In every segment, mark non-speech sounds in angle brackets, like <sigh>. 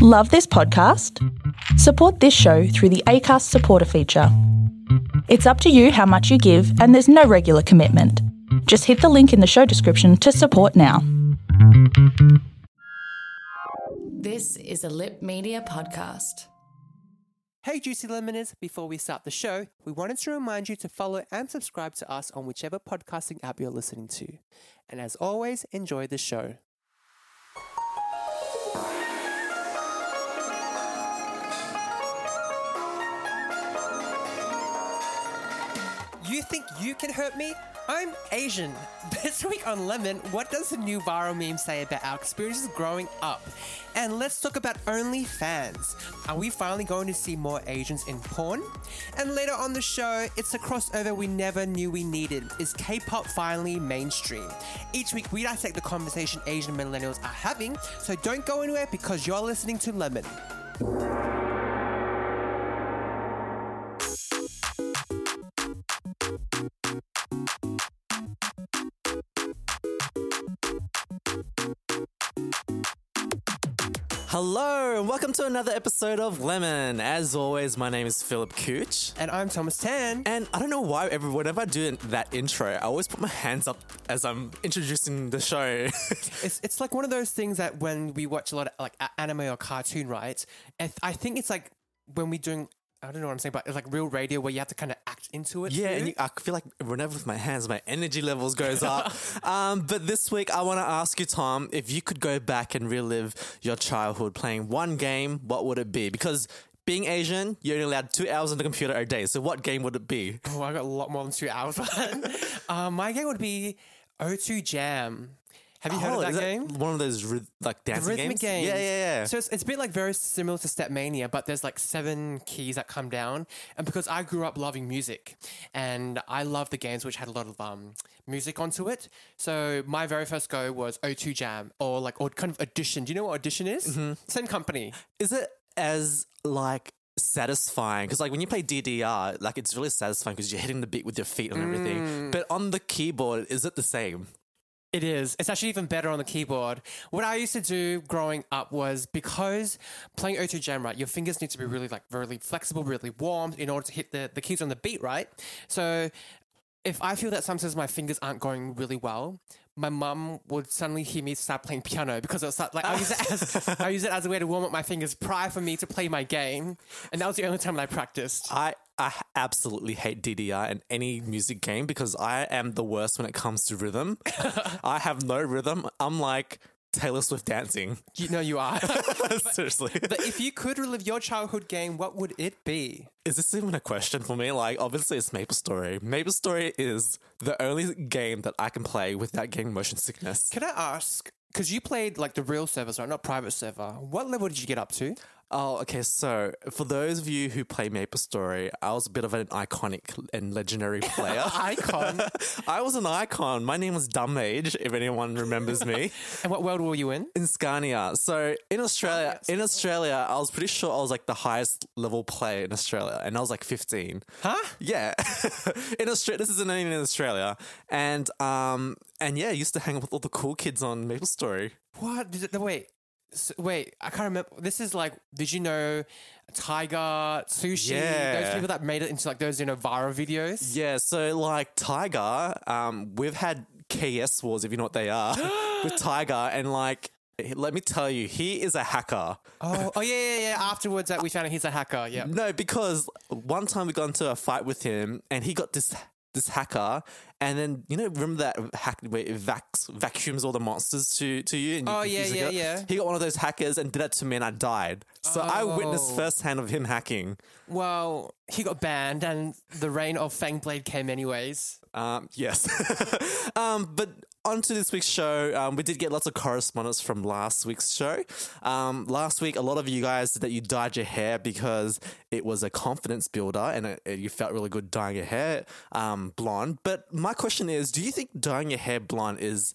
Love this podcast? Support this show through the ACAST supporter feature. It's up to you how much you give, and there's no regular commitment. Just hit the link in the show description to support now. This is a Lip Media podcast. Hey, Juicy Lemoners! Before we start the show, we wanted to remind you to follow and subscribe to us on whichever podcasting app you're listening to. And as always, enjoy the show. You think you can hurt me? I'm Asian. <laughs> This week on Lemon, what does the new viral meme say about our experiences growing up? And let's talk about OnlyFans. Are we finally going to see more Asians in porn? And later on the show, it's a crossover we never knew we needed. Is K-pop finally mainstream? Each week we dissect the conversation Asian millennials are having, so don't go anywhere because you're listening to Lemon. Hello, and welcome to another episode of Lemon. As always, my name is Philip Cooch. And I'm Thomas Tan. And I don't know why, every, whenever I do that intro, I always put my hands up as I'm introducing the show. <laughs> It's it's like one of those things that when we watch a lot of like anime or cartoon, right? I, I think it's like when we're doing I don't know what I'm saying, but it's like real radio where you have to kind of act into it. yeah, too. and you, I feel like whenever with my hands, my energy levels goes up. <laughs> um, but this week, I want to ask you, Tom, if you could go back and relive your childhood playing one game, what would it be? Because being Asian, you're only allowed two hours on the computer a day. So what game would it be? oh, I got a lot more than two hours. <laughs> um, my game would be O2 Jam. Have you heard Oh, of that that game? One of those ryth- like dancing rhythmic games? games. Yeah, yeah, yeah. So it's, it's a bit like very similar to Stepmania, but there's like seven keys that come down. And because I grew up loving music, and I love the games which had a lot of um, music onto it. So my very first go was O2 Jam, or like or kind of Audition. Do you know what Audition is? Mm-hmm. Same company. Is it as like satisfying? Because like when you play DDR, like it's really satisfying because you're hitting the beat with your feet and Mm. everything. But on the keyboard, is it the same? It is. It's actually even better on the keyboard. What I used to do growing up was because playing O2 Jam, right, your fingers need to be really like really flexible, really warm in order to hit the, the keys on the beat, right? So if I feel that sometimes my fingers aren't going really well, my mum would suddenly hear me start playing piano because it's like I use it as <laughs> I use it as a way to warm up my fingers prior for me to play my game, and that was the only time that I practiced. I I absolutely hate DDR in any music game because I am the worst when it comes to rhythm. <laughs> I have no rhythm. I'm like Taylor Swift dancing. You know you are. <laughs> Seriously. but if you could relive your childhood game, what would it be? Is this even a question for me? Like, obviously, it's Maple Story. Maple Story is the only game that I can play without getting motion sickness. Can I ask? Because you played like the real servers, right? Not private server. What level did you get up to? Oh, okay. So, for those of you who play Maple Story, I was a bit of an iconic and legendary <laughs> player. Icon. <laughs> I was an icon. My name was Dumb Age, if anyone remembers me, <laughs> and what world were you in? in Scania. So, in Australia, in Australia, I was pretty sure I was like the highest level player in Australia, and I was like 15. Huh? Yeah, in Australia, this is in in Australia, and um, and yeah, I used to hang with all the cool kids on Maple Story. What? Did it, wait. S wait, I can't remember. This is like, did you know Tiger, Sushi, yeah. those people that made it into like those, you know, viral videos? Yeah, so like Tiger, um, we've had KS wars if you know what they are <gasps> with Tiger, and like let me tell you, he is a hacker. Oh, oh yeah, yeah, yeah. Afterwards, that we found out he's a hacker. Yeah. No, because one time we got into a fight with him, and he got this this hacker, and then you know remember that hack where it vacs, vacuums all the monsters to to you. And Oh, can yeah, yeah, yeah. He got one of those hackers and did that to me, and I died. So I witnessed Oh. firsthand of him hacking. Well, he got banned, and the reign of Fangblade came anyways. Um, yes. <laughs> um, but on to this week's show. Um, we did get lots of correspondence from last week's show. Um, last week, a lot of you guys said that you dyed your hair because it was a confidence builder and it, it- you felt really good dyeing your hair um, blonde. But my question is do you think dyeing your hair blonde is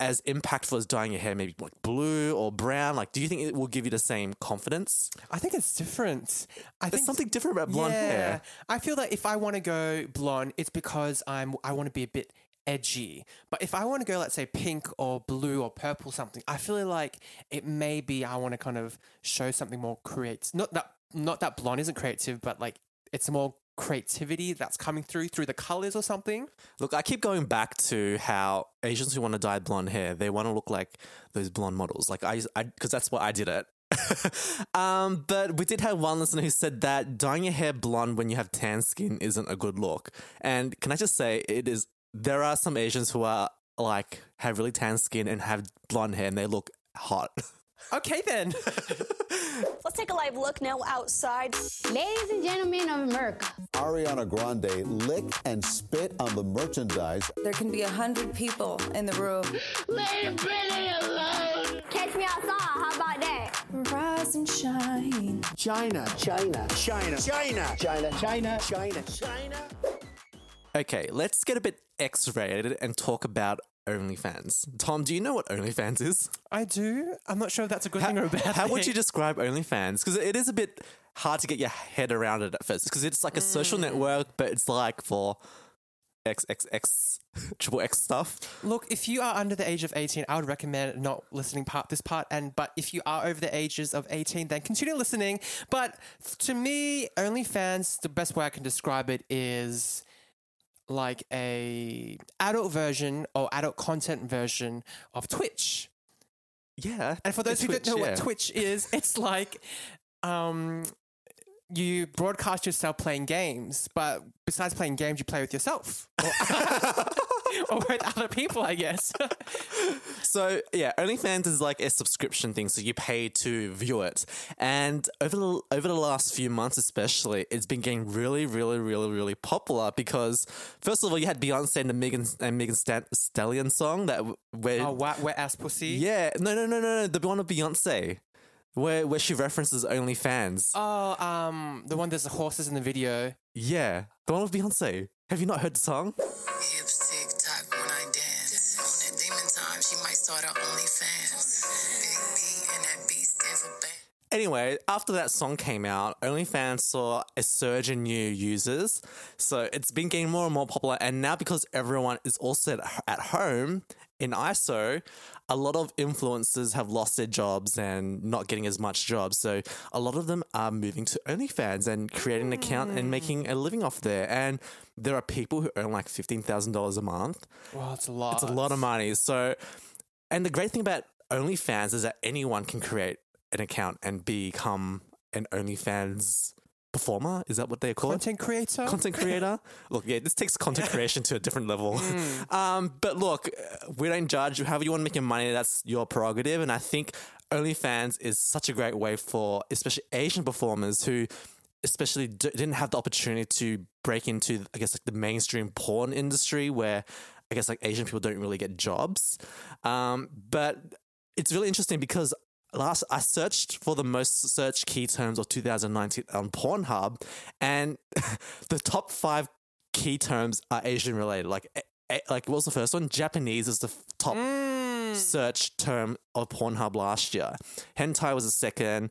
as impactful as dyeing your hair maybe like blue or brown? Like, do you think it will give you the same confidence? I think it's different. I There's think something different about blonde yeah. hair. I feel that if I want to go blonde, it's because I'm I want to be a bit edgy. But if I want to go, let's say pink or blue or purple something, I feel like it may be I want to kind of show something more creative. Not that not that blonde isn't creative, but like it's more creativity that's coming through through the colors or something. Look, I keep going back to how Asians who want to dye blonde hair, they want to look like those blonde models. Like I, because that's what I did it. <laughs> um, but we did have one listener who said that dyeing your hair blonde when you have tan skin isn't a good look. And can I just say, it is. There are some Asians who are like have really tan skin and have blonde hair, and they look hot. <laughs> Okay then. <laughs> Let's take a live look now outside. Ladies and gentlemen of America. Ariana Grande lick and spit on the merchandise. There can be a hundred people in the room. Leave Britney alone. Catch me outside. How about that? Rise and shine. China, China, China, China, China, China, China, China. Okay, let's get a bit X-rated and talk about OnlyFans. Tom, do you know what OnlyFans is? I do. I'm not sure if that's a good thing or a bad How thing. How would you describe OnlyFans? Because it is a bit hard to get your head around it at first. Because it's like a social mm. network, but it's like for XXX <laughs> triple X stuff. Look, if you are under the age of 18, I would recommend not listening part this part. And but if you are over the ages of 18, then continue listening. But to me, OnlyFans, the best way I can describe it is like a adult version or adult content version of Twitch. Yeah. And for those who Twitch, don't know yeah. what Twitch is, it's like um, you broadcast yourself playing games, but besides playing games, you play with yourself or, <laughs> or with other people, I guess. <laughs> So yeah, OnlyFans is like a subscription thing, so you pay to view it. And over the over the last few months, especially, it's been getting really, really, really, really popular because first of all, you had Beyonce and the Megan and Megan Stan- Stallion song that where oh, wet, wet ass pussy. yeah, no, no, no, no, no, the one of Beyonce. Where, where she references OnlyFans. Oh, um, the one there's the horses in the video. yeah, the one with Beyonce. Have you not heard the song? Hips Anyway, after that song came out, OnlyFans saw a surge in new users. So it's been getting more and more popular. And now, because everyone is also at, at home in ISO, a lot of influencers have lost their jobs and not getting as much jobs. So a lot of them are moving to OnlyFans and creating an account and hmm. making a living off there. And there are people who earn like $15,000 a month. Wow, it's a lot. It's a lot of money. So, and the great thing about OnlyFans is that anyone can create an account and become an OnlyFans performer. Is that what they call it? Content creator. Content <laughs> creator. look, yeah, this takes content creation to a different level. <laughs> <laughs> Um, but look, we don't judge. However you want to make your money, that's your prerogative. And I think OnlyFans is such a great way for, especially Asian performers who especially d- didn't have the opportunity to break into, I guess, like the mainstream porn industry where I guess like Asian people don't really get jobs. Um, but it's really interesting because last I searched for the most searched key terms of 2019 on Pornhub, and <laughs> the top five key terms are Asian related. Like, eh, eh, like what was the first one? Japanese is the f- top search term of Pornhub last year. Hentai was the second.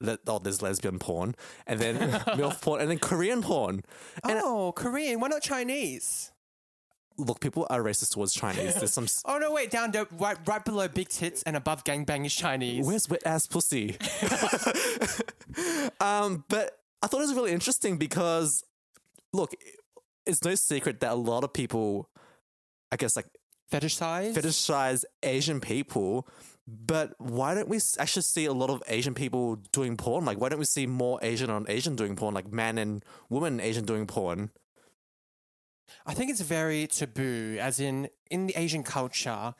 Le- oh, there's lesbian porn, and then <laughs> MILF porn, and then Korean porn. And oh, Korean. Why not Chinese? Look, people are racist towards Chinese. There's some. s- <laughs> Oh no, wait, down there, right, right below big tits and above gangbang is Chinese. Where's wet ass pussy? <laughs> <laughs> um, but I thought it was really interesting because, look, it's no secret that a lot of people, I guess, like fetishize fetishize Asian people. But why don't we actually see a lot of Asian people doing porn? Like, why don't we see more Asian on Asian doing porn? Like, man and woman Asian doing porn? I think it's very taboo, as in in the Asian culture.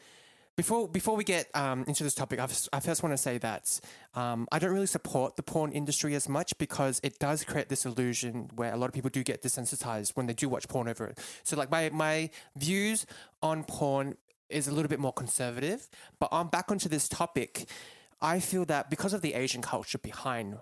Before before we get um, into this topic, I've, I first want to say that um, I don't really support the porn industry as much because it does create this illusion where a lot of people do get desensitized when they do watch porn over it. So like my my views on porn is a little bit more conservative, but on back onto this topic, I feel that because of the Asian culture behind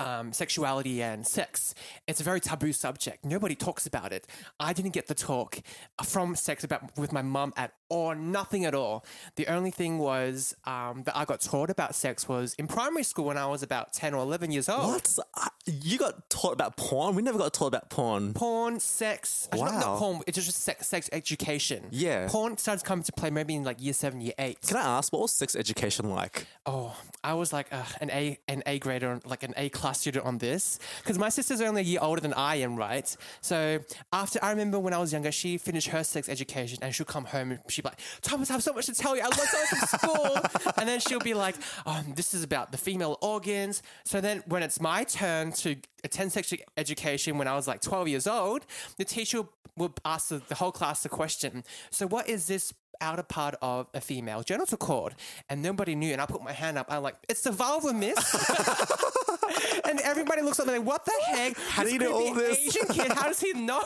um, sexuality and sex. It's a very taboo subject. Nobody talks about it. I didn't get the talk from sex about with my mum at or nothing at all. The only thing was um, that I got taught about sex was in primary school when I was about 10 or 11 years old. What? You got taught about porn? We never got taught about porn. Porn, sex, actually, not, Wow. not porn, it's just sex, sex education. Yeah. Porn started coming to play maybe in like year seven, year eight. Can I ask, what was sex education like? Oh, I was like uh, an A an A grader, like an A class student on this, because my sister's only a year older than I am, right? So after I remember when I was younger, she finished her sex education and she'll come home and she'd be like, "Thomas, I have so much to tell you. I learned so much from school." <laughs> and then she'll be like, um, "This is about the female organs." So then when it's my turn to attend sex edu- education when I was like 12 years old, the teacher would ask the whole class the question, "So what is this?" Outer part of a female genital cord and nobody knew and I put my hand up I'm like it's the vulva miss <laughs> and everybody looks at me like what the heck How do you know all this? Asian kid how does he <laughs> know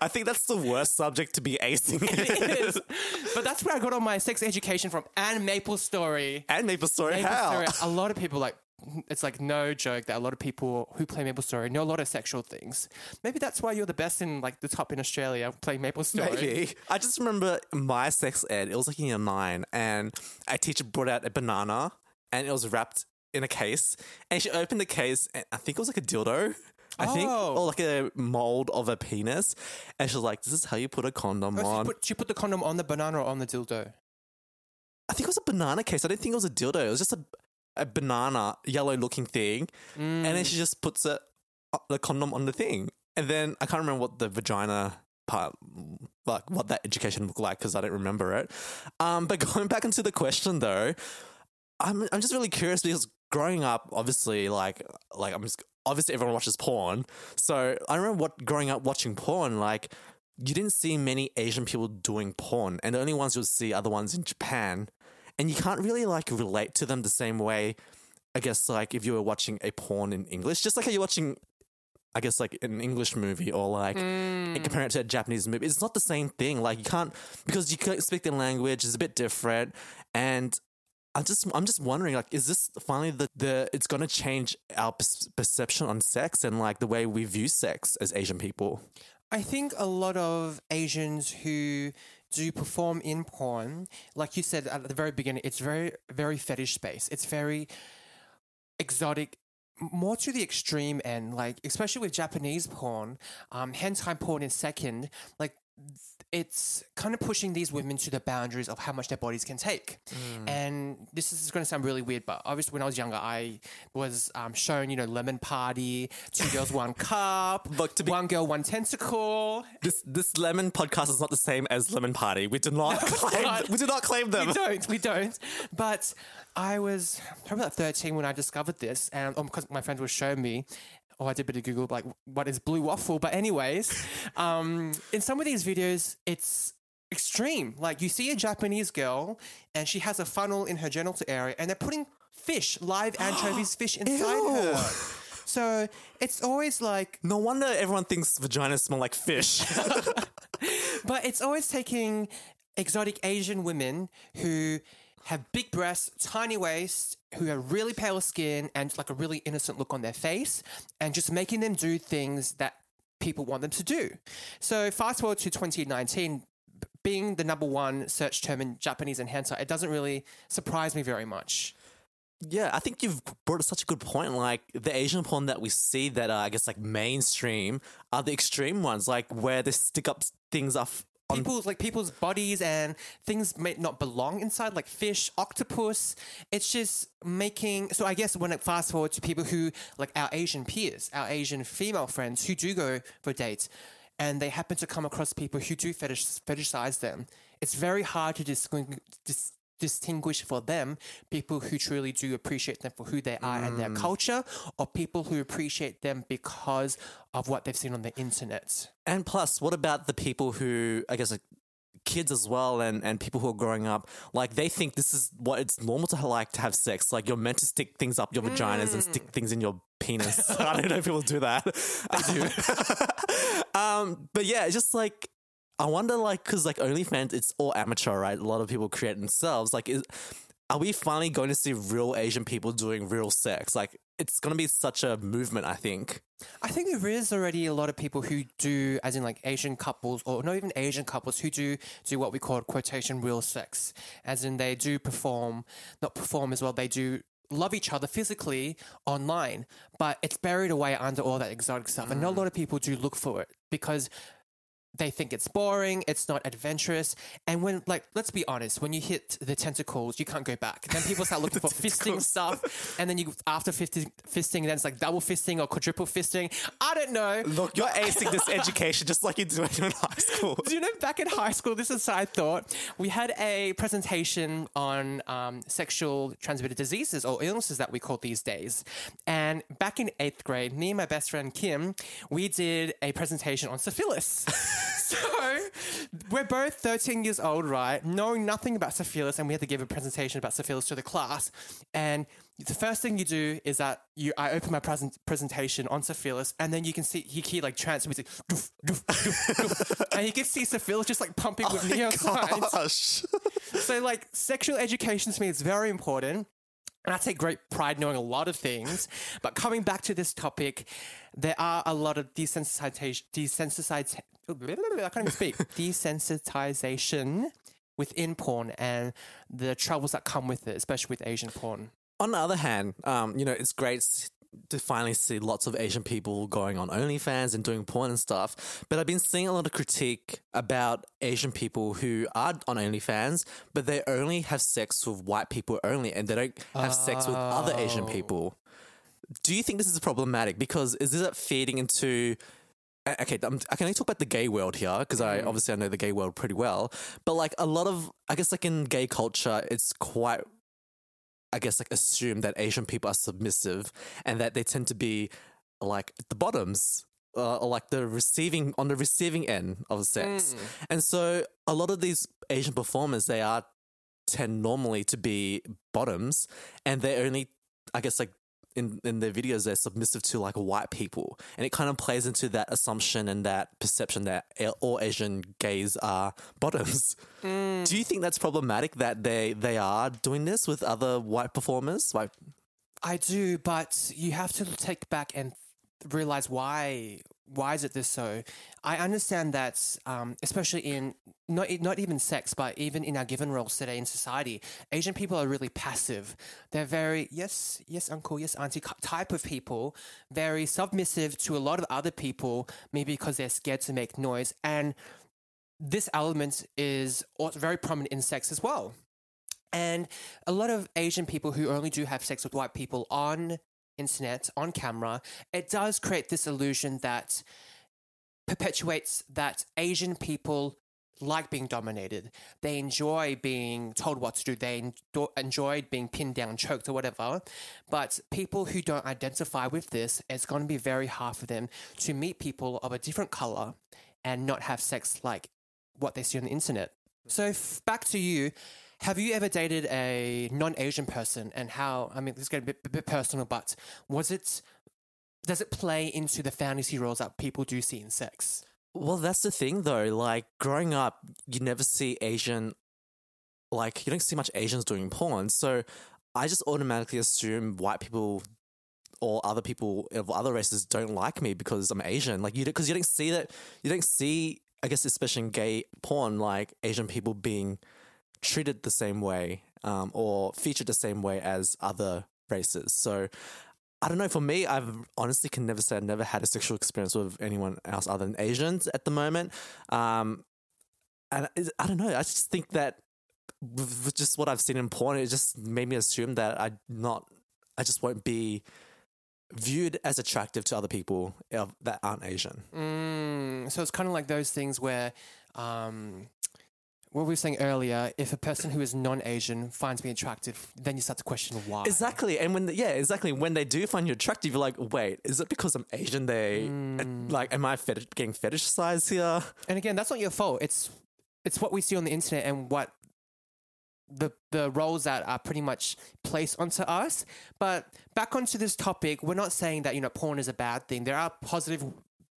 I think that's the worst subject to be acing. <laughs> it is but that's where I got all my sex education from and Maple Story and Maple Story, Maple how? Story, a lot of people like it's like no joke that a lot of people who play Maple Story know a lot of sexual things. Maybe that's why you're the best in like the top in Australia playing Maple Story. Maybe. <laughs> I just remember my sex ed, it was like in year nine, and a teacher brought out a banana and it was wrapped in a case. And she opened the case, and I think it was like a dildo. I think, Oh. or like a mold of a penis, and she was like, "This is how you put a condom Oh, on." put, she put the condom on the banana or on the dildo? I think it was a banana case. I didn't think it was a dildo. It was just a a banana, yellow looking thing, and then she just puts it uh, the condom on the thing, and then I can't remember what the vagina part, like what that education looked like because I don't remember it. Um, but <laughs> going back into the question though, I'm I'm just really curious because growing up, obviously, like like I'm just, obviously everyone watches porn, so I remember what growing up watching porn like. You didn't see many Asian people doing porn, and the only ones you'll see are the ones in Japan and you can't really like relate to them the same way. I guess like if you were watching a porn in English, just like how you're watching, I guess like an English movie or like hmm. and compare it to a Japanese movie, it's not the same thing. Like you can't because you can't speak the language; it's a bit different. And I'm just I'm just wondering like, is this finally the the it's going to change our pers- perception on sex and like the way we view sex as Asian people? I think a lot of Asians who do you perform in porn, like you said at the very beginning, it's very, very fetish space. It's very exotic, more to the extreme end. Like, especially with Japanese porn, um, hentai porn is second. Like, it's kind of pushing these women to the boundaries of how much their bodies can take. And this is going to sound really weird, but obviously when I was younger, I was um, shown, you know, lemon party, two girls, one <laughs> cup, Look, to be- one girl, one tentacle. This this lemon podcast is not the same as Lemon Party. We did not <laughs> claim not. we do not claim them. We don't, we don't. But I was probably about 13 when I discovered this, and um, because my friends would showing me. Oh, I did a bit of Google, like, what is blue waffle? But, anyways, <laughs> um, in some of these videos, it's extreme. Like, you see a Japanese girl, and she has a funnel in her genital area, and they're putting fish, live anchovies <gasps> fish inside Ew. her. So, it's always like, No wonder everyone thinks vaginas smell like fish. <laughs> But it's always taking exotic Asian women who have big breasts, tiny waist, who have really pale skin and like a really innocent look on their face, and just making them do things that people want them to do. So fast forward to 2019, being the number one search term in Japanese and hentai, it doesn't really surprise me very much. yeah, I think you've brought such a good point. Like the Asian porn that we see that are, I guess, like mainstream are the extreme ones, like where they stick up things off. People's like people's bodies and things may not belong inside like fish octopus. It's just making so i guess when it fast forward to people who like our asian peers our asian female friends who do go for dates and they happen to come across people who do fetish, fetishize them it's very hard to distinguish dis, distinguish for them people who truly do appreciate them for who they are and their culture or people who appreciate them because of what they've seen on the internet and plus, what about the people who, I guess, like kids as well, and and people who are growing up, like they think this is what it's normal to like to have sex. Like you're meant to stick things up your vaginas and stick things in your penis. <laughs> <laughs> I don't know if people do that. i do. <laughs> um, but yeah, it's just like. I wonder, like, because like OnlyFans, it's all amateur, right? A lot of people create themselves. Like, is, are we finally going to see real Asian people doing real sex? Like, it's going to be such a movement, I think. I think there is already a lot of people who do, as in like Asian couples, or not even Asian couples, who do do what we call quotation real sex, as in they do perform, not perform as well, they do love each other physically online, but it's buried away under all that exotic stuff. And not a mm. lot of people do look for it because they think it's boring, it's not adventurous. And when, like, let's be honest, when you hit the tentacles, you can't go back. Then people start <laughs> looking for fisting stuff. And then you, after fisting, fisting, then it's like double fisting or quadruple fisting. I don't know. Look, you're acing this education just like you do in high school. <laughs> Do you know back in high school, this is what I thought. We had a presentation on um, sexual transmitted diseases or illnesses that we call these days. And back in eighth grade, me and my best friend Kim, we did a presentation on syphilis. <laughs> <laughs> so we're both 13 years old, right? Knowing nothing about syphilis, and we had to give a presentation about syphilis to the class. And the first thing you do is that you I open my present presentation on syphilis, and then you can see he, he like transmits it, doof, doof, doof, doof, <laughs> and you can see syphilis just like pumping with oh neon signs. So like sexual education to me is very important. And I take great pride knowing a lot of things. But coming back to this topic, there are a lot of desensitization, desensitization, I can't even speak, <laughs> desensitization within porn and the troubles that come with it, especially with Asian porn. On the other hand, um, you know, it's great to finally see lots of Asian people going on OnlyFans and doing porn and stuff. But I've been seeing a lot of critique about Asian people who are on OnlyFans, but they only have sex with white people only, and they don't have sex with other Asian oh. people. Do you think this is problematic? Because is this feeding into uh, okay, I'm, I can only talk about the gay world here because I mm-hmm. obviously I know the gay world pretty well. But like a lot of, I guess like in gay culture, it's quite, I guess like assume that Asian people are submissive and that they tend to be like the bottoms. Uh, or like the receiving on the receiving end of sex, and so a lot of these Asian performers they are tend normally to be bottoms, and they only, I guess, like in, in their videos, they're submissive to like white people. And it kind of plays into that assumption and that perception that all Asian gays are <laughs> bottoms. Mm. Do you think that's problematic that they, they are doing this with other white performers? Like, I do, but you have to take back and realize why. Why is it this so? I understand that, um, especially in not not even sex, but even in our given roles today in society, Asian people are really passive. They're very yes, yes, uncle, yes, auntie type of people, very submissive to a lot of other people, maybe because they're scared to make noise. And this element is very prominent in sex as well. And a lot of Asian people who only do have sex with white people on internet, on camera, it does create this illusion that perpetuates that Asian people like being dominated. They enjoy being told what to do. They en- enjoy being pinned down, choked, or whatever. But people who don't identify with this, it's going to be very hard for them to meet people of a different color and not have sex like what they see on the internet. So f- back to you. Have you ever dated a non-Asian person, and how? I mean, this is getting a bit, a bit personal, but was it? Does it play into the fantasy roles that people do see in sex? well, that's the thing though. Like growing up, you never see Asian, like you don't see much Asians doing porn. So I just automatically assume white people or other people of other races don't like me because I'm Asian. Like you, because you don't see that. You don't see, I guess, especially in gay porn, like Asian people being treated the same way um, or featured the same way as other races. So I don't know. For me, I've honestly can never say I've never had a sexual experience with anyone else other than Asians at the moment. Um, and I don't know. I just think that with, just what I've seen in porn, it just made me assume that I not, I just won't be viewed as attractive to other people that aren't Asian. Mm, so it's kind of like those things where, um, what we were saying earlier, if a person who is non-Asian finds me attractive, then you start to question why. Exactly, and when yeah, exactly when they do find you attractive, you're like, wait, is it because I'm Asian? They hmm. like, am I fetish, getting fetishized here? And again, that's not your fault. It's it's what we see on the internet and what the the roles that are pretty much placed onto us. But back onto this topic, we're not saying that you know porn is a bad thing. There are positive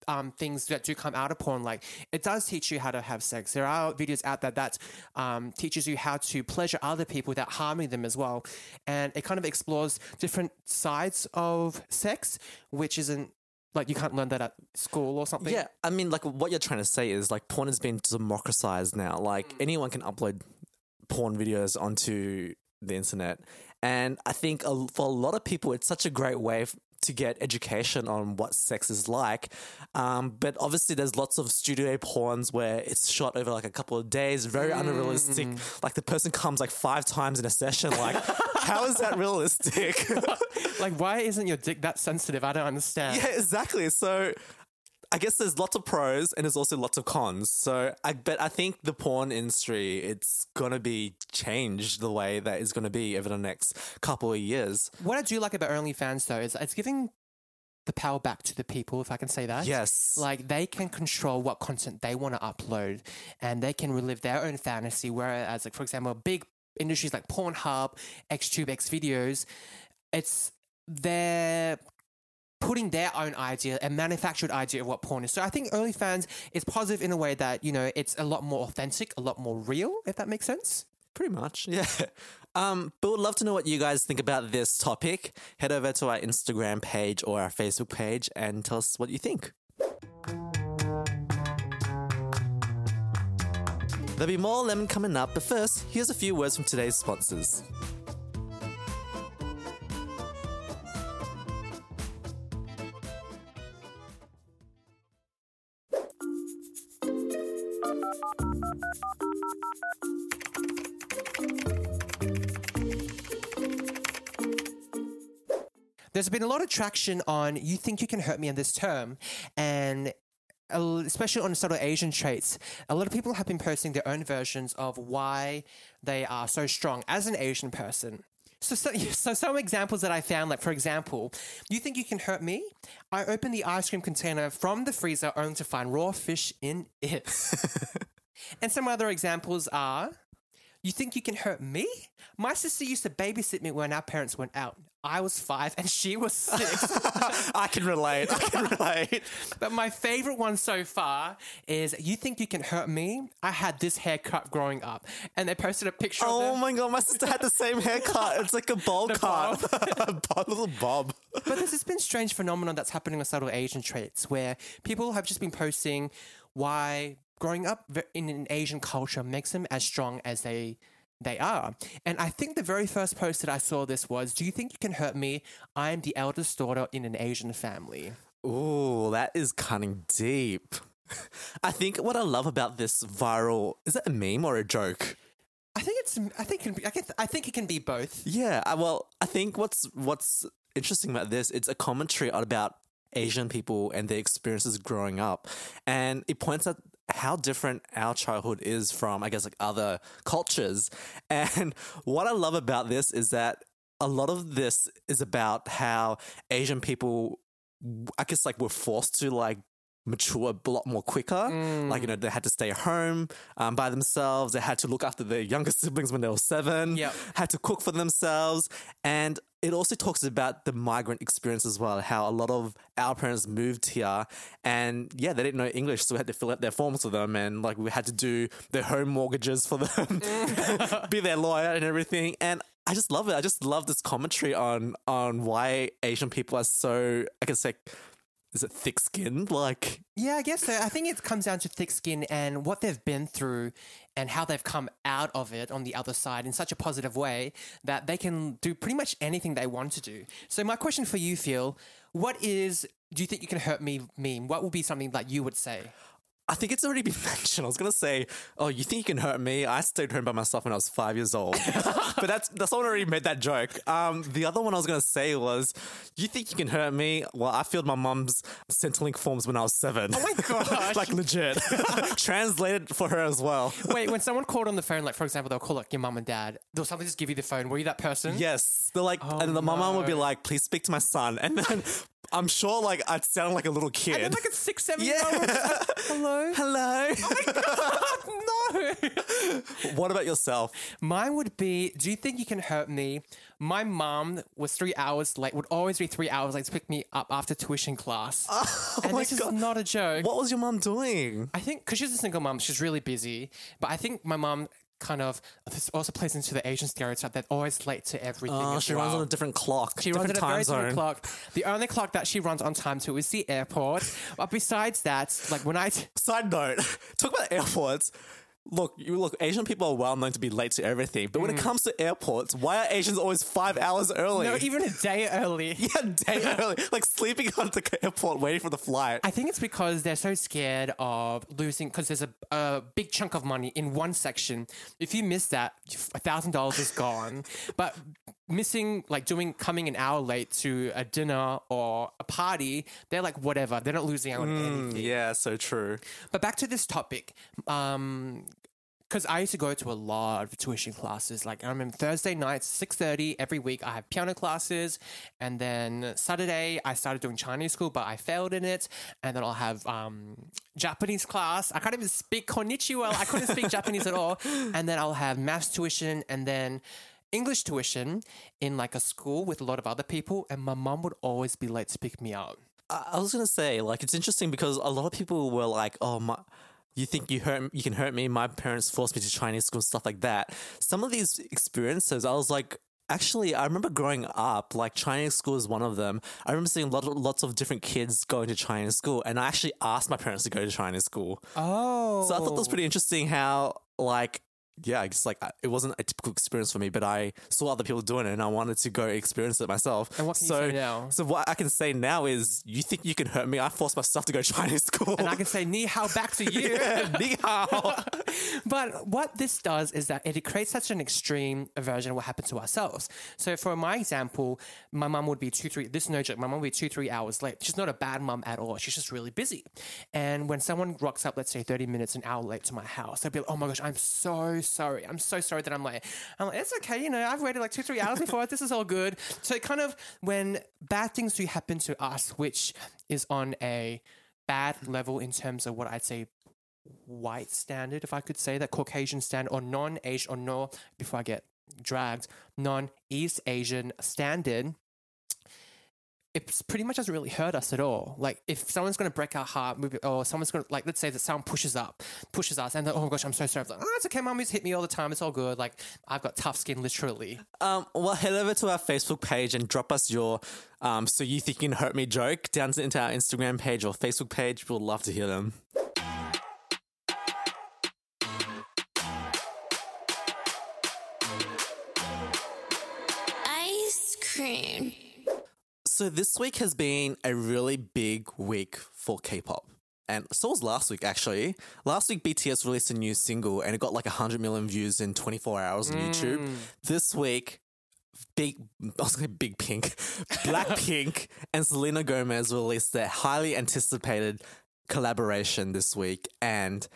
um, things that do come out of porn. Like it does teach you how to have sex. There are videos out there that um, teaches you how to pleasure other people without harming them as well, and it kind of explores different sides of sex, which isn't like you can't learn that at school or something. Yeah, I mean, like what you're trying to say is like porn has been democratized now. Like anyone can upload porn videos onto the internet, and I think for a lot of people, it's such a great way to get education on what sex is like. Um, but obviously, there's lots of studio porns where it's shot over like a couple of days, very unrealistic. Like the person comes like five times in a session. Like, <laughs> how is that realistic? <laughs> like why isn't your dick that sensitive? I don't understand. Yeah, exactly. So I guess there's lots of pros and there's also lots of cons. So I bet I think the porn industry it's gonna be changed the way that it's gonna be over the next couple of years. What I do like about OnlyFans though is it's giving the power back to the people, if I can say that. Yes. Like they can control what content they want to upload and they can relive their own fantasy. Whereas, like, for example, big industries like Pornhub, XTube, X videos, it's they're putting their own idea, a manufactured idea of what porn is. So I think OnlyFans is positive in a way that, you know, it's a lot more authentic, a lot more real, if that makes sense. Pretty much, <laughs> yeah. Um, but would love to know what you guys think about this topic. Head over to our Instagram page or our Facebook page and tell us what you think. There'll be more lemon coming up, but first, here's a few words from today's sponsors. There's been a lot of traction on you think you can hurt me in this term, and uh, especially on subtle Asian traits, a lot of people have been posting their own versions of why they are so strong as an Asian person. So, so, <laughs> so some examples that I found, like for example, you think you can hurt me? I opened the ice cream container from the freezer only to find raw fish in it. <laughs> and some other examples are, you think you can hurt me? My sister used to babysit me when our parents went out. I was five and she was six. <laughs> I can relate. I can relate. <laughs> But my favorite one so far is You Think You Can Hurt Me? I had this haircut growing up. And they posted a picture Oh of them. Oh my god, my sister had the same haircut. It's like a <laughs> bowl cut. a little bob. But there's this been strange phenomenon that's happening with subtle Asian traits where people have just been posting why growing up in an Asian culture makes them as strong as they they are. And I think the very first post that I saw this was, "Do you think you can hurt me? I am the eldest daughter in an Asian family." Ooh, that is cutting deep. <laughs> I think what I love about this viral is that a meme or a joke? I think it's. I think. It can be, I, guess, I think it can be both. Yeah, I- well, I think what's what's interesting about this, it's a commentary about Asian people and their experiences growing up, and it points out how different our childhood is from, I guess, like other cultures. <laughs> And what I love about this is that a lot of this is about how Asian people, I guess, like were forced to like mature a lot more quicker. Like, you know, they had to stay home um, by themselves. They had to look after their younger <laughs> siblings when they were seven. Yep. Had to cook for themselves. And it also talks about the migrant experience as well, how a lot of our parents moved here and yeah, they didn't know English, so we had to fill out their forms for them and like we had to do their home mortgages for them, <laughs> <laughs> be their lawyer and everything. And I just love it. I just love this commentary on on why Asian people are so I can say is it thick skinned? Like Yeah, I guess so. I think it comes down to thick skin and what they've been through and how they've come out of it on the other side in such a positive way that they can do pretty much anything they want to do. So my question for you, Phil, what is do you think you can hurt me meme? What would be something that you would say? I think it's already <laughs> been mentioned. I was gonna say, "Oh, you think you can hurt me?" I stayed home by myself when I was five years old, <laughs> but that's that's someone already made that joke. Um, the other one I was gonna say was, "You think you can hurt me?" Well, I filled my mum's Centrelink forms when I was seven. Oh my <laughs> gosh. like legit, translated for her as well. Wait, when someone called on the phone, like for example, they'll call like your mum and dad, they'll something just give you the phone. Were you that person? Yes, they're like, and the, my mum would be like, "Please speak to my son," and then I'm sure like I'd sound like a little kid. And then like a six, seven Yeah. year old. Hello. <laughs> Hello. Oh <laughs> no. what about yourself? Mine would be Do you think you can hurt me? My mom was three hours late, would always be three hours late to pick me up after tuition class. <laughs> Oh and my this God. is not a joke. What was your mom doing? I think because she's a single mom, she's really busy. But I think my mom kind of this also plays into the Asian stereotype that always late to everything. Oh, she runs on a different clock. She different runs on a very zone. different clock. The only clock that she runs on time to is the airport. but besides that, like when I t- Side note: <laughs> Talk about airports. Look, you look. Asian people are well known to be late to everything, but when it comes to airports, why are Asians always five hours early? Mm. no, even a day <laughs> early. yeah, day early, like sleeping on the airport waiting for the flight. I think it's because they're so scared of losing because there's a, a big chunk of money in one section. If you miss that, a thousand dollars is gone. <laughs> But missing, like doing, coming an hour late to a dinner or a party, they're like whatever. They're not losing out on anything. yeah, so true. But back to this topic. Um, because I used to go to a lot of tuition classes. Like I remember Thursday nights, six thirty every week. I have piano classes, and then Saturday I started doing Chinese school, but I failed in it. And then I'll have um, Japanese class. I can't even speak konnichiwa. I couldn't speak <laughs> Japanese at all. And then I'll have maths tuition, and then. English tuition in like a school with a lot of other people, and my mum would always be late to pick me up. I I was gonna say, like, it's interesting because a lot of people were like, "Oh my." You think you hurt you can hurt me? My parents forced me to Chinese school, stuff like that. Some of these experiences, I was like, actually, I remember growing up, like Chinese school is one of them. I remember seeing lot lots of different kids going to Chinese school, and I actually asked my parents to go to Chinese school. Oh, So I thought that was pretty interesting how, like, yeah, I guess like it wasn't a typical experience for me, but I saw other people doing it and I wanted to go experience it myself. And what can you so, say now? So what I can say now is, you think you can hurt me? I forced myself to go to <laughs> Chinese school. And I can say ni hao back to you. <laughs> Ni hao. <laughs> But what this does is that it creates such an extreme version of what happened to ourselves. So for my example, my mum would be two, three, this is no joke, my mum would be two, three hours late. She's not a bad mum at all. She's just really busy. And when someone rocks up, let's say 30 minutes, an hour late to my house, they'd be like, oh my gosh, I'm so sorry. I'm so sorry that I'm late. I'm like, it's okay. You know, I've waited like two, three hours before. This is all good. So kind of, when bad things do happen to us, which is on a bad level in terms of what I'd say white standard, if I could say that, Caucasian standard, or non Asian, or no, before I get dragged, non East Asian standard, it pretty much doesn't really hurt us at all. Like, if someone's going to break our heart, or someone's going to, like, let's say that someone pushes up, pushes us, and oh my gosh, I'm so sorry. I'm like, oh, it's okay, mommy's hit me all the time. It's all good. Like, I've got tough skin, literally. Um, well, head over to our Facebook page and drop us your um, "So You Think You Can Hurt Me" joke down to, into our Instagram page or Facebook page. We'd love to hear them. So this week has been a really big week for K-pop. And so was last week, actually. Last week, BTS released a new single and it got like 100 million views in 24 hours on YouTube. Mm. This week, Big, <laughs> I was going Big Pink, Blackpink <laughs> and Selena Gomez released their highly anticipated collaboration this week. And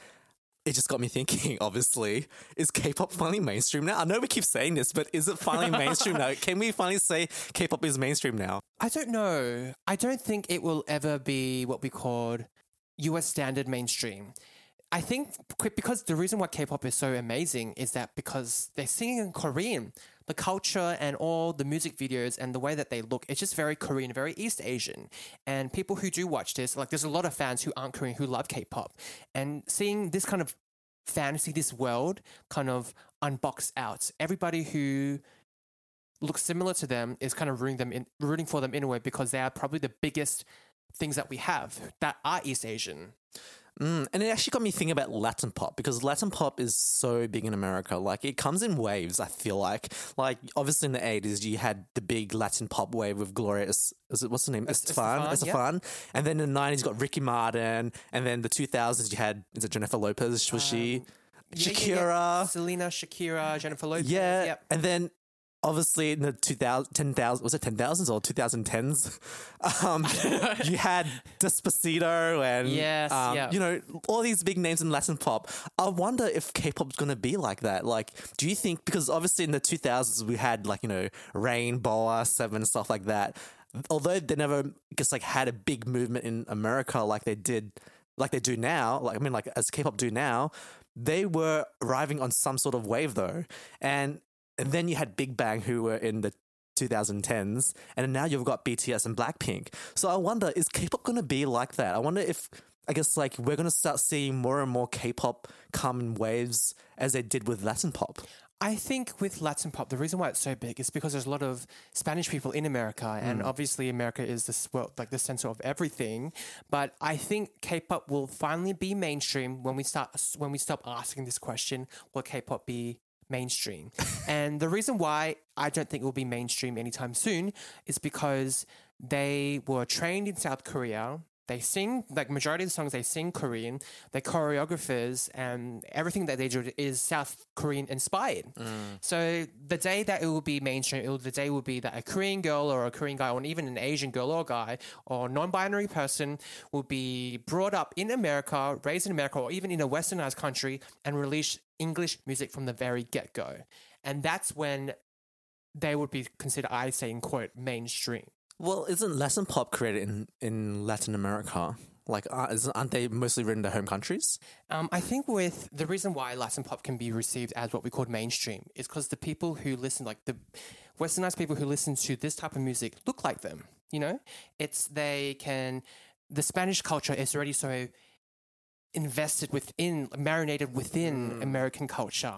it just got me thinking, <laughs> obviously, is K-pop finally mainstream now? I know we keep saying this, but is it finally mainstream now? Can we finally say K-pop is mainstream now? I don't know. I don't think it will ever be what we called US standard mainstream. I think because the reason why K-pop is so amazing is that because they're singing in Korean, the culture and all the music videos and the way that they look, it's just very Korean, very East Asian. And people who do watch this, like there's a lot of fans who aren't Korean who love K-pop, and seeing this kind of fantasy, this world kind of unboxed out. Everybody who looks similar to them is kind of rooting them in, rooting for them in a way because they are probably the biggest things that we have that are East Asian. Mm, and it actually got me thinking about Latin pop because Latin pop is so big in America. Like it comes in waves. I feel like, like obviously in the eighties you had the big Latin pop wave with Gloria. Is it what's her name? Es- Estefan. Estefan, yeah. And then in the nineties you got Ricky Martin. And then the two thousands you had is it Jennifer Lopez? Was she? Um, Yeah, yeah, Shakira. yeah. Selena, Shakira, Jennifer Lopez. Yeah, Yep. and then obviously in the 2000, 10,000, was it 10,000s or 2010s? <laughs> Um, you had Despacito and, Yes, um, yeah. you know, all these big names in Latin pop. I wonder if K-pop's going to be like that. Like, do you think, because obviously in the 2000s we had like, you know, Rain, Boa, Seven, stuff like that. although they never just like had a big movement in America like they did, like they do now. Like I mean, like as K-pop do now, they were arriving on some sort of wave though, and and then you had Big Bang who were in the 2010s, and now you've got BTS and Blackpink. So I wonder, is K-pop going to be like that? I wonder if I guess like we're going to start seeing more and more K-pop come in waves as they did with Latin pop. I think with Latin pop, the reason why it's so big is because there's a lot of Spanish people in America, and hmm. obviously America is this world, like the center of everything. But I think K-pop will finally be mainstream when we start when we stop asking this question: Will K-pop be mainstream? <laughs> and the reason why I don't think it will be mainstream anytime soon is because they were trained in South Korea. They sing like majority of the songs they sing Korean. They're choreographers, and everything that they do is South Korean inspired. Mm. So the day that it will be mainstream, it will, the day will be that a Korean girl or a Korean guy, or even an Asian girl or guy or non-binary person will be brought up in America, raised in America, or even in a westernized country, and release English music from the very get-go. And that's when they would be considered, I say in quote, mainstream. Well, isn't Latin pop created in, in Latin America? Like, uh, aren't they mostly written in their home countries? Um, I think with the reason why Latin pop can be received as what we call mainstream is because the people who listen, like the westernized people who listen to this type of music, look like them. You know, it's they can. The Spanish culture is already so invested within, marinated within mm. American culture.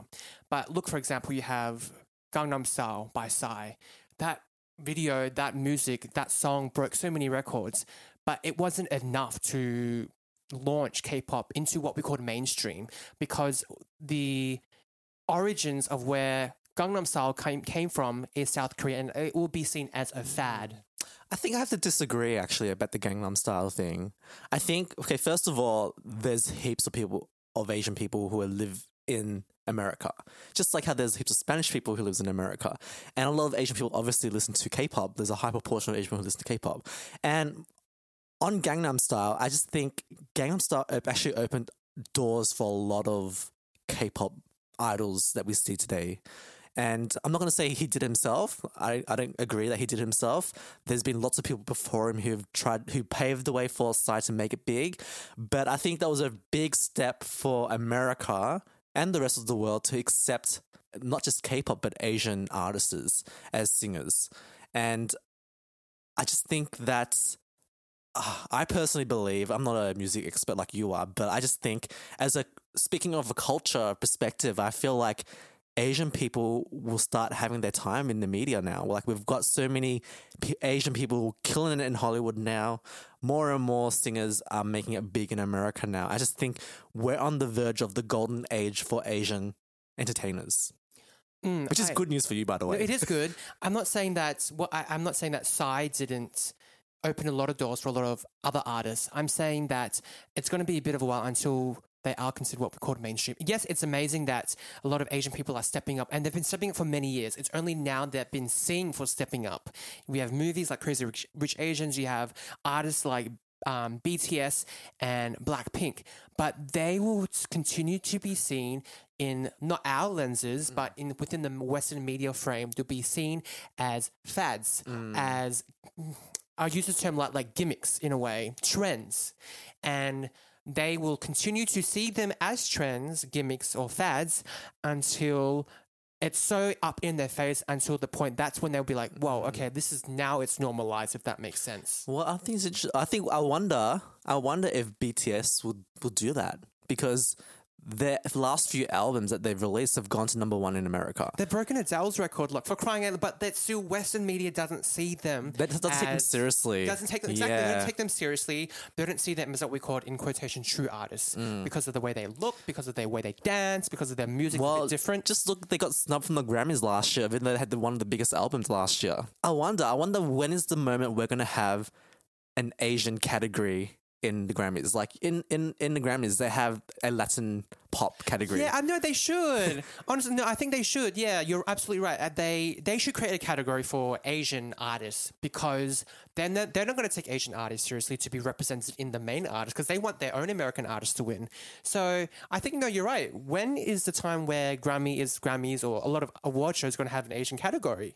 But look, for example, you have Gangnam Style by Psy. That video, that music, that song broke so many records, but it wasn't enough to launch K-pop into what we call mainstream because the origins of where Gangnam Style came, came from is South Korea, and it will be seen as a fad. I think I have to disagree actually about the Gangnam Style thing. I think okay, first of all, there's heaps of people of Asian people who live in America, just like how there's heaps of Spanish people who lives in America, and a lot of Asian people obviously listen to K-pop. There's a high proportion of Asian people who listen to K-pop, and on Gangnam Style, I just think Gangnam Style actually opened doors for a lot of K-pop idols that we see today. And I'm not going to say he did himself. I, I don't agree that he did himself. There's been lots of people before him who've tried, who paved the way for Psy to make it big. But I think that was a big step for America and the rest of the world to accept not just K-pop but Asian artists as singers. And I just think that uh, I personally believe I'm not a music expert like you are, but I just think as a speaking of a culture perspective, I feel like Asian people will start having their time in the media now. Like we've got so many P- Asian people killing it in Hollywood now. More and more singers are making it big in America now. I just think we're on the verge of the golden age for Asian entertainers, Mm, which is I- good news for you, by the No, way. it is good. I'm not saying that. What I, I'm not saying that Psy didn't open a lot of doors for a lot of other artists. I'm saying that it's going to be a bit of a while until they are considered what we call mainstream. Yes, it's amazing that a lot of Asian people are stepping up, and they've been stepping up for many years. It's only now they've been seen for stepping up. We have movies like Crazy Rich, Rich Asians. You have artists like um, BTS and Blackpink, but they will continue to be seen in not our lenses, but in within the Western media frame to be seen as fads, as I use the term like like gimmicks in a way, trends, and they will continue to see them as trends, gimmicks, or fads until it's so up in their face until the point that's when they'll be like, "Whoa, mm. okay, this is now it's normalized." If that makes sense. Well, I think it's I think I wonder I wonder if BTS would will do that because their last few albums that they've released have gone to number one in America. They've broken Adele's record, look, for crying out, loud, but that still Western media doesn't see them. That doesn't take them seriously. Doesn't take them exactly. They don't take them seriously. They don't see them as what we call in quotation true artists Mm. because of the way they look, because of the way they dance, because of their music. Well, bit different. Just look, they got snubbed from the Grammys last year. Even though they had the, one of the biggest albums last year. I wonder. I wonder when is the moment we're gonna have an Asian category in the Grammys? Like in in in the Grammys, they have a Latin pop category. Yeah, I know they should. <laughs> Honestly, no, I think they should. Yeah, you're absolutely right. Uh, They they should create a category for Asian artists because they're not, they're not going to take Asian artists seriously to be represented in the main artists because they want their own American artists to win. So I think no, you're right. When is the time where Grammy is Grammys or a lot of award shows going to have an Asian category?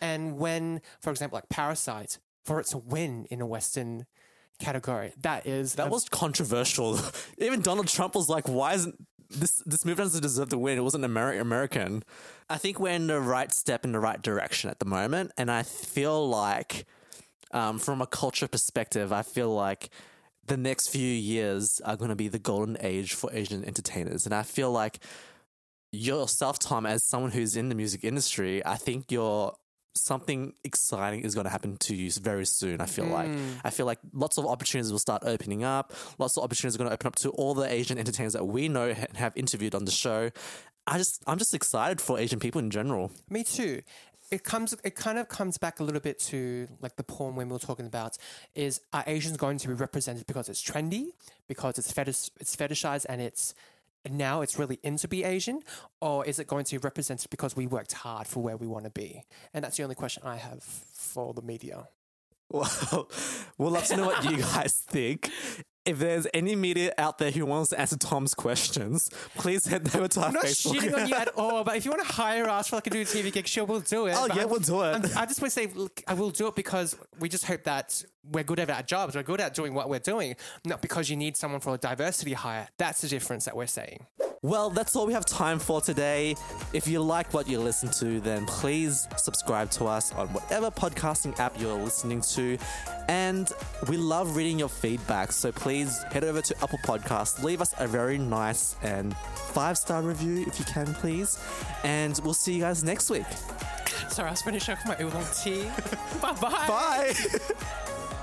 And when, for example, like Parasite, for it to win in a Western category, that is That a- was controversial. <laughs> Even Donald Trump was like, "Why isn't this this movie doesn't deserve to win? It wasn't Ameri- American." I think we're in the right step in the right direction at the moment, and I feel like, um, from a culture perspective, I feel like the next few years are going to be the golden age for Asian entertainers, and I feel like yourself, Tom, as someone who's in the music industry, I think you're something exciting is going to happen to you very soon. I feel like mm. I feel like lots of opportunities will start opening up. Lots of opportunities are going to open up to all the Asian entertainers that we know and have interviewed on the show. I just I'm just excited for Asian people in general. Me too. It comes. It kind of comes back a little bit to like the porn when we were talking about is are Asians going to be represented because it's trendy, because it's fetish, it's fetishized, and it's now it's really in to be Asian, or is it going to represent because we worked hard for where we want to be? And that's the only question I have for the media. Well, <laughs> we'd love to know what you <laughs> guys think. If there's any media out there who wants to answer Tom's questions, please head over to our I'm not Facebook. shitting on you at all, but if you want to hire us for like a do a TV gig, sure, we'll do it. Oh, But yeah, I'm- we'll do it. I'm- I just want to say, look, I will do it because we just hope that we're good at our jobs. We're good at doing what we're doing, not because you need someone for a diversity hire. That's the difference that we're saying. Well, that's all we have time for today. If you like what you listen to, then please subscribe to us on whatever podcasting app you're listening to. And we love reading your feedback, so please head over to Apple Podcasts, leave us a very nice and five star review if you can, please. And we'll see you guys next week. Sorry, I was finishing off my oolong tea. <laughs> Bye-bye. Bye. <laughs>